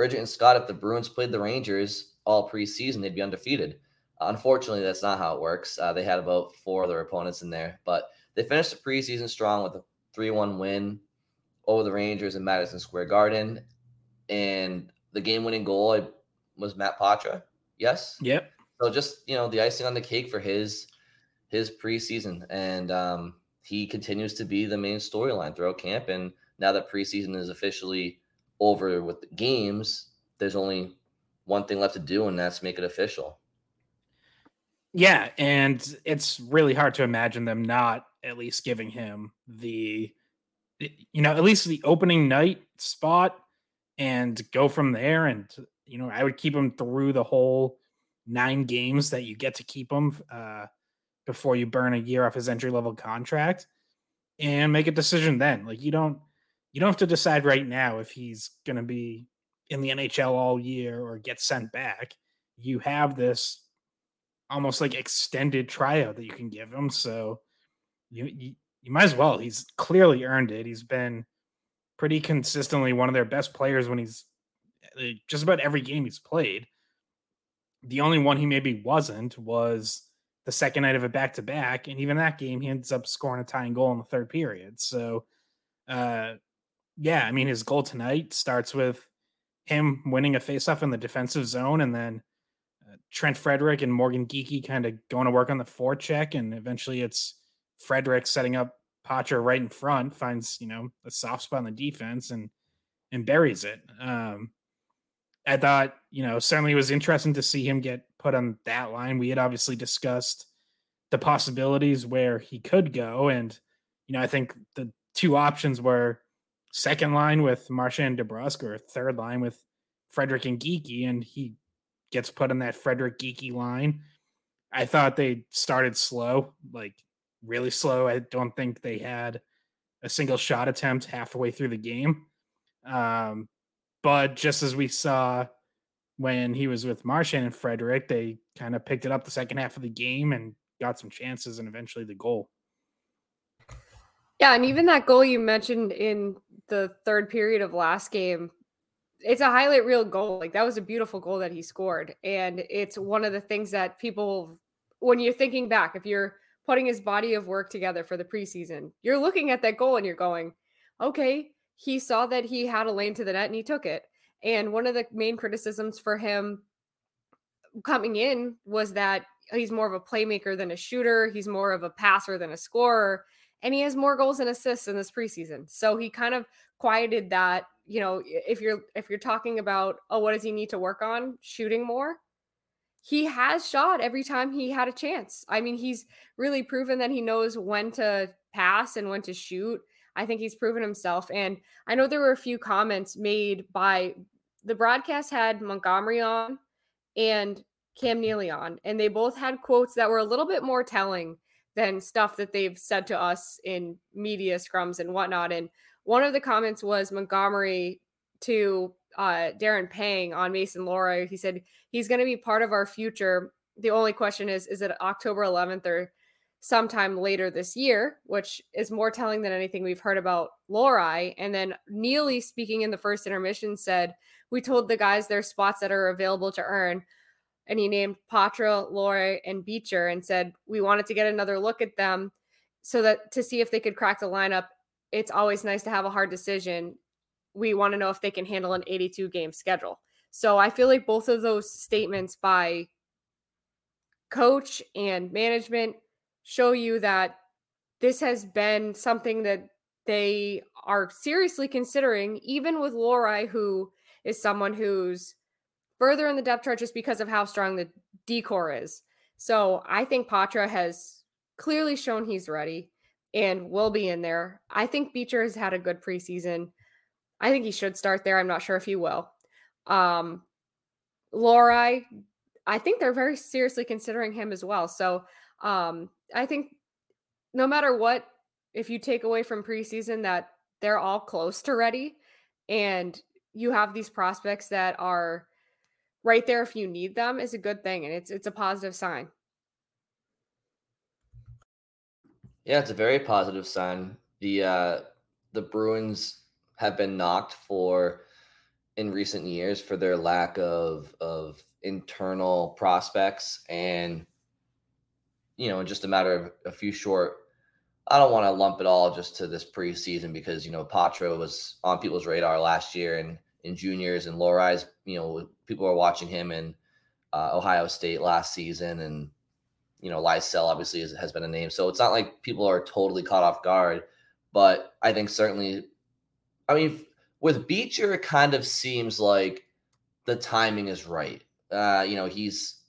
Bridget and Scott, if the Bruins played the Rangers all preseason, they'd be undefeated. Uh, unfortunately, that's not how it works. Uh, they had about four other opponents in there, but they finished the preseason strong with a 3 1 win over the Rangers in Madison Square Garden. And the game winning goal was Matt Poitras. Yes. Yep. So just, you know, the icing on the cake for his his preseason. And um, he continues to be the main storyline throughout camp. And now that preseason is officially over with the games, there's only one thing left to do, and that's make it official. Yeah, and it's really hard to imagine them not at least giving him the, you know, at least the opening night spot and go from there. And, you know, I would keep him through the whole nine games that you get to keep him uh, before you burn a year off his entry level contract and make a decision then. Like, you don't, you don't have to decide right now if he's going to be in the NHL all year or get sent back. You have this almost like extended tryout that you can give him. So you, you, you might as well. He's clearly earned it. He's been pretty consistently one of their best players when he's eh, just about every game he's played. The only one he maybe wasn't was the second night of a back to back, and even that game he ends up scoring a tying goal in the third period. So uh, yeah, I mean, his goal tonight starts with him winning a faceoff in the defensive zone, and then uh, Trent Frederic and Morgan Geekie kind of going to work on the forecheck, and eventually it's Frederic setting up Poitras right in front, finds you know a soft spot in the defense, and and buries it. Um, I thought you know certainly it was interesting to see him get put on that line. We had obviously discussed the possibilities where he could go, and you know I think the two options were second line with Marchand DeBrusk or third line with Frederic and Geekie, and he gets put in that Frederic Geekie line. I thought they started slow, like really slow. I don't think they had a single shot attempt halfway through the game. Um, but just as we saw when he was with Marchand and Frederic, they kind of picked it up the second half of the game and got some chances and eventually the goal. Yeah, and even that goal you mentioned in the third period of last game, it's a highlight reel goal. Like that was a beautiful goal that he scored. And it's one of the things that people, when you're thinking back, if you're putting his body of work together for the preseason, you're looking at that goal and you're going, okay, he saw that he had a lane to the net and he took it. And one of the main criticisms for him coming in was that he's more of a playmaker than a shooter. He's more of a passer than a scorer and he has more goals and assists in this preseason. So he kind of quieted that, you know, if you're if you're talking about oh what does he need to work on shooting more? He has shot every time he had a chance. I mean, he's really proven that he knows when to pass and when to shoot. I think he's proven himself and I know there were a few comments made by the broadcast had Montgomery on and Cam Neely on and they both had quotes that were a little bit more telling than stuff that they've said to us in media scrums and whatnot. And one of the comments was Montgomery to uh, Darren Pang on Mason Lohrei. He said he's going to be part of our future. The only question is, is it October 11th or sometime later this year, which is more telling than anything we've heard about Lohrei. And then Neely, speaking in the first intermission, said, We told the guys their spots that are available to earn and he named Poitras, Lohrei, and Beecher and said we wanted to get another look at them so that to see if they could crack the lineup. It's always nice to have a hard decision. we want to know if they can handle an 82 game schedule. So I feel like both of those statements by coach and management show you that this has been something that they are seriously considering, even with Lohrei, who is someone who's further in the depth chart just because of how strong the decor is. So I think Poitras has clearly shown he's ready and will be in there. I think Beecher has had a good preseason. I think he should start there. I'm not sure if he will. Um, Lohrei, I think they're very seriously considering him as well. So um, I think no matter what, if you take away from preseason that they're all close to ready and you have these prospects that are right there if you need them is a good thing and it's it's a positive sign. Yeah, it's a very positive sign. The uh the Bruins have been knocked for in recent years for their lack of of internal prospects and you know, just a matter of a few short I don't want to lump it all just to this preseason because you know Poitras was on people's radar last year and in juniors and Lohrei's, you know, people are watching him in uh, Ohio State last season and you know, Lysell obviously is, has been a name. So it's not like people are totally caught off guard, but I think certainly I mean with Beecher it kind of seems like the timing is right. Uh, you know, he's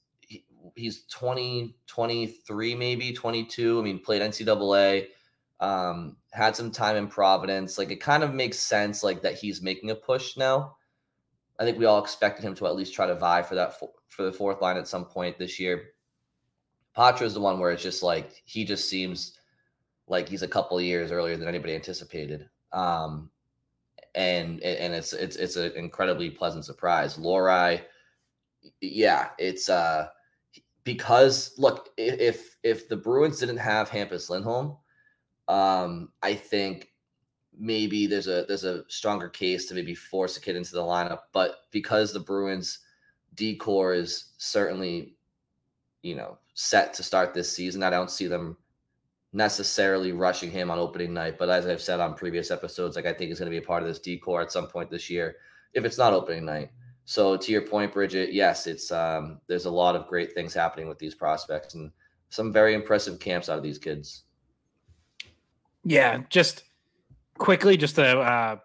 he's 20, 23, maybe 22. I mean, played NCAA, um, had some time in Providence. Like it kind of makes sense, like that he's making a push now. I think we all expected him to at least try to vie for that for the fourth line at some point this year. Poitras is the one where it's just like he just seems like he's a couple of years earlier than anybody anticipated. Um, and and it's it's it's an incredibly pleasant surprise. Lohrei, yeah, it's uh because look, if if the Bruins didn't have Hampus Lindholm, um, I think maybe there's a there's a stronger case to maybe force a kid into the lineup. But because the Bruins decor is certainly, you know, set to start this season, I don't see them necessarily rushing him on opening night. But as I've said on previous episodes, like I think he's going to be a part of this decor at some point this year, if it's not opening night. So to your point, Bridget, yes, it's um, there's a lot of great things happening with these prospects and some very impressive camps out of these kids. Yeah, just quickly, just to uh,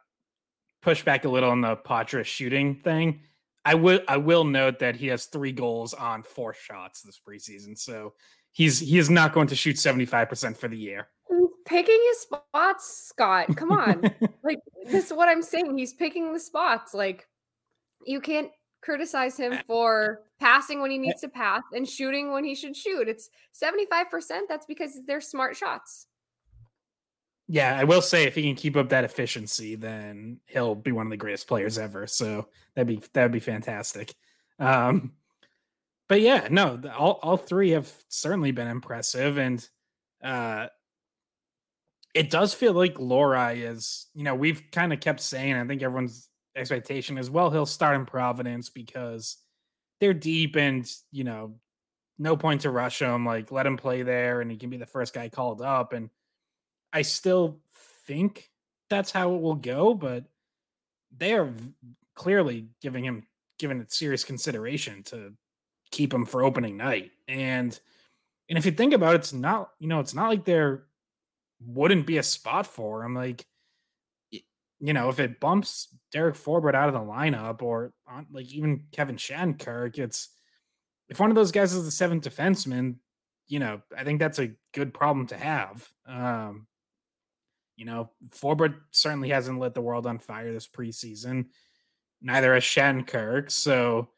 push back a little on the Poitras shooting thing. I will I will note that he has three goals on four shots this preseason, so he's he is not going to shoot seventy five percent for the year. Picking his spots, Scott. Come on, like this is what I'm saying. He's picking the spots. Like you can't criticize him for passing when he needs to pass and shooting when he should shoot. It's 75%. That's because they're smart shots. Yeah, I will say if he can keep up that efficiency, then he'll be one of the greatest players ever. So that'd be that'd be fantastic. Um, but yeah, no, all all three have certainly been impressive, and uh, it does feel like Lohrei is. You know, we've kind of kept saying. I think everyone's expectation as well. He'll start in Providence because they're deep and, you know, no point to rush him. Like, let him play there and he can be the first guy called up. And I still think that's how it will go, but they are clearly giving him giving it serious consideration to keep him for opening night. And and if you think about it, it's not, you know, it's not like there wouldn't be a spot for him. Like you know, if it bumps Derek Forbort out of the lineup or on, like even Kevin Shattenkirk, it's if one of those guys is the seventh defenseman, you know, I think that's a good problem to have. Um, you know, Forbort certainly hasn't lit the world on fire this preseason. Neither has Shattenkirk. So,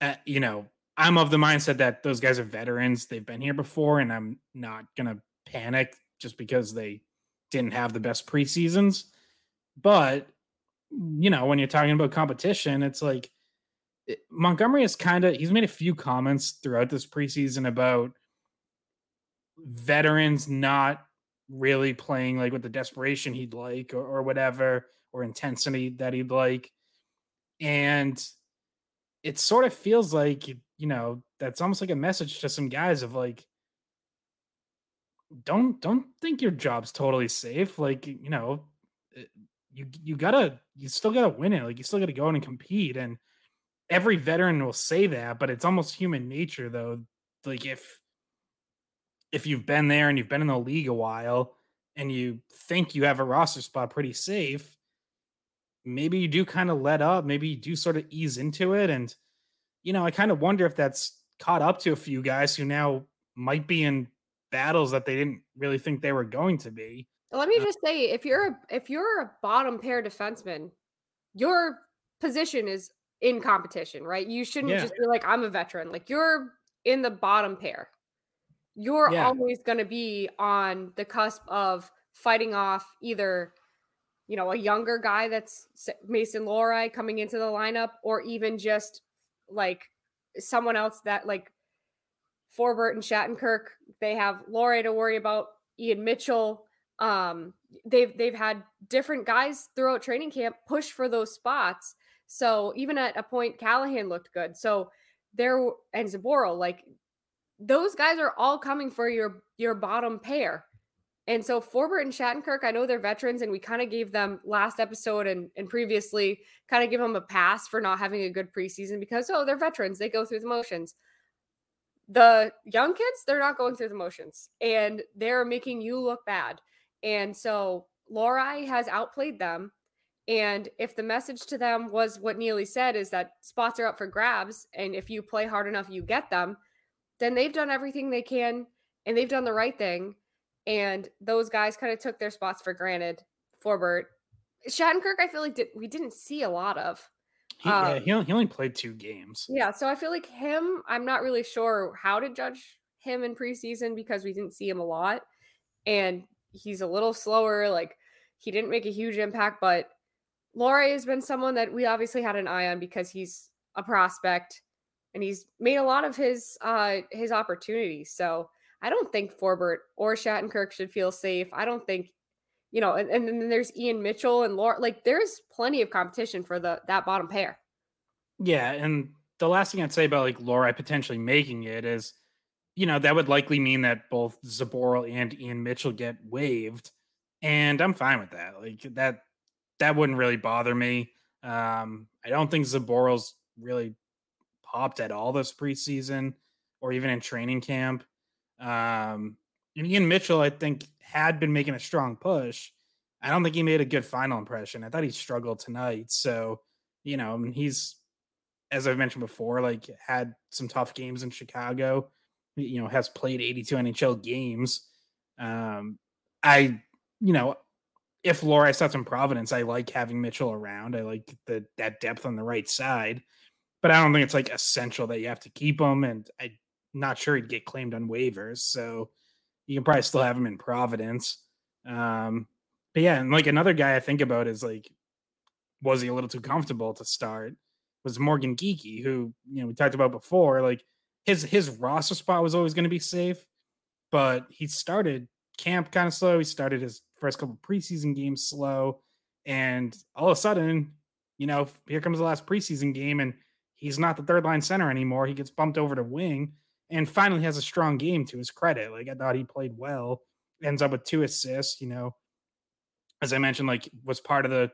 uh, you know, I'm of the mindset that those guys are veterans. They've been here before, and I'm not gonna panic just because they didn't have the best preseasons. But you know, when you're talking about competition, it's like it, Montgomery is kind of he's made a few comments throughout this preseason about veterans not really playing like with the desperation he'd like or, or whatever or intensity that he'd like and it sort of feels like you know that's almost like a message to some guys of like don't don't think your job's totally safe like you know eh, you you gotta you still gotta win it. Like you still gotta go in and compete. And every veteran will say that, but it's almost human nature though. Like if if you've been there and you've been in the league a while and you think you have a roster spot pretty safe, maybe you do kind of let up, maybe you do sort of ease into it. And, you know, I kind of wonder if that's caught up to a few guys who now might be in battles that they didn't really think they were going to be. Let me uh just say, if you're a, if you're a bottom pair defenseman, your position is in competition, right? You shouldn't yeah. just be like, I'm a veteran. Like you're in the bottom pair. You're yeah. always going to be on the cusp of fighting off either, you know, a younger guy that's Mason Lohrei coming into the lineup, or even just like someone else that like Forbort and Shattenkirk. They have Lohrei to worry about, Ian Mitchell. Um, they've they've had different guys throughout training camp push for those spots so even at a point, Callahan looked good. So there and Zboril, like those guys are all coming for your your bottom pair. And so Forbort and Shattenkirk, I know they're veterans, and we kind of gave them last episode and, and previously kind of give them a pass for not having a good preseason because oh, they're veterans, they go through the motions. The young kids, they're not going through the motions and they're making you look bad. And so Lohrei has outplayed them and if the message to them was what Neely said is that spots are up for grabs, and if you play hard enough, you get them, then they've done everything they can and they've done the right thing. And those guys kind of took their spots for granted. Forbort, Shattenkirk, I feel like did, we didn't see a lot of. He, um, yeah, he only, he only played two games. Yeah, so I feel like him, I'm not really sure how to judge him in preseason because we didn't see him a lot. And he's a little slower. Like he didn't make a huge impact, but Lohrei has been someone that we obviously had an eye on because he's a prospect and he's made a lot of his uh his opportunities. So I don't think Forbort or Shattenkirk should feel safe. I don't think, you know, and, and then there's Ian Mitchell and Laura. Like there's plenty of competition for the that bottom pair. Yeah, and the last thing I'd say about like Lohrei potentially making it is, you know, that would likely mean that both Zboril and Ian Mitchell get waived. And I'm fine with that. Like that that wouldn't really bother me. Um, I don't think Zboril's really popped at all this preseason or even in training camp. Um, and Ian Mitchell, I think, had been making a strong push. I don't think he made a good final impression. I thought he struggled tonight. So, you know, I mean, he's, as I've mentioned before, like had some tough games in Chicago. You know, has played 82 NHL games. Um, I, you know, if Lohrei starts in Providence, I like having Mitchell around. I like the that depth on the right side, but I don't think it's like essential that you have to keep him. And I'm not sure he'd get claimed on waivers, so you can probably still have him in Providence. Um, but yeah, and like another guy I think about is like, was he a little too comfortable to start? Was Morgan Geekie, who you know we talked about before, like his his roster spot was always going to be safe, but he started camp kind of slow. He started his first couple preseason games slow, and all of a sudden, you know, here comes the last preseason game, and he's not the third line center anymore. He gets bumped over to wing, and finally has a strong game to his credit. Like I thought he played well. Ends up with two assists. You know, as I mentioned, like was part of the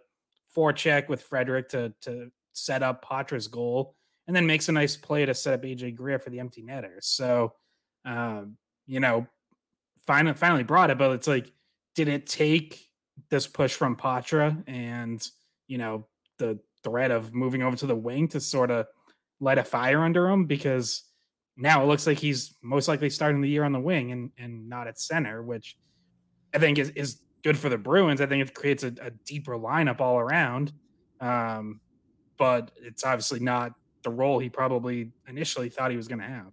forecheck with Frederic to to set up Poitras's goal, and then makes a nice play to set up AJ Greer for the empty netter. So, um, you know, finally finally brought it, but it's like did it take this push from Poitras and you know the threat of moving over to the wing to sort of light a fire under him because now it looks like he's most likely starting the year on the wing and and not at center, which I think is is good for the Bruins. I think it creates a, a deeper lineup all around. Um, but it's obviously not the role he probably initially thought he was going to have.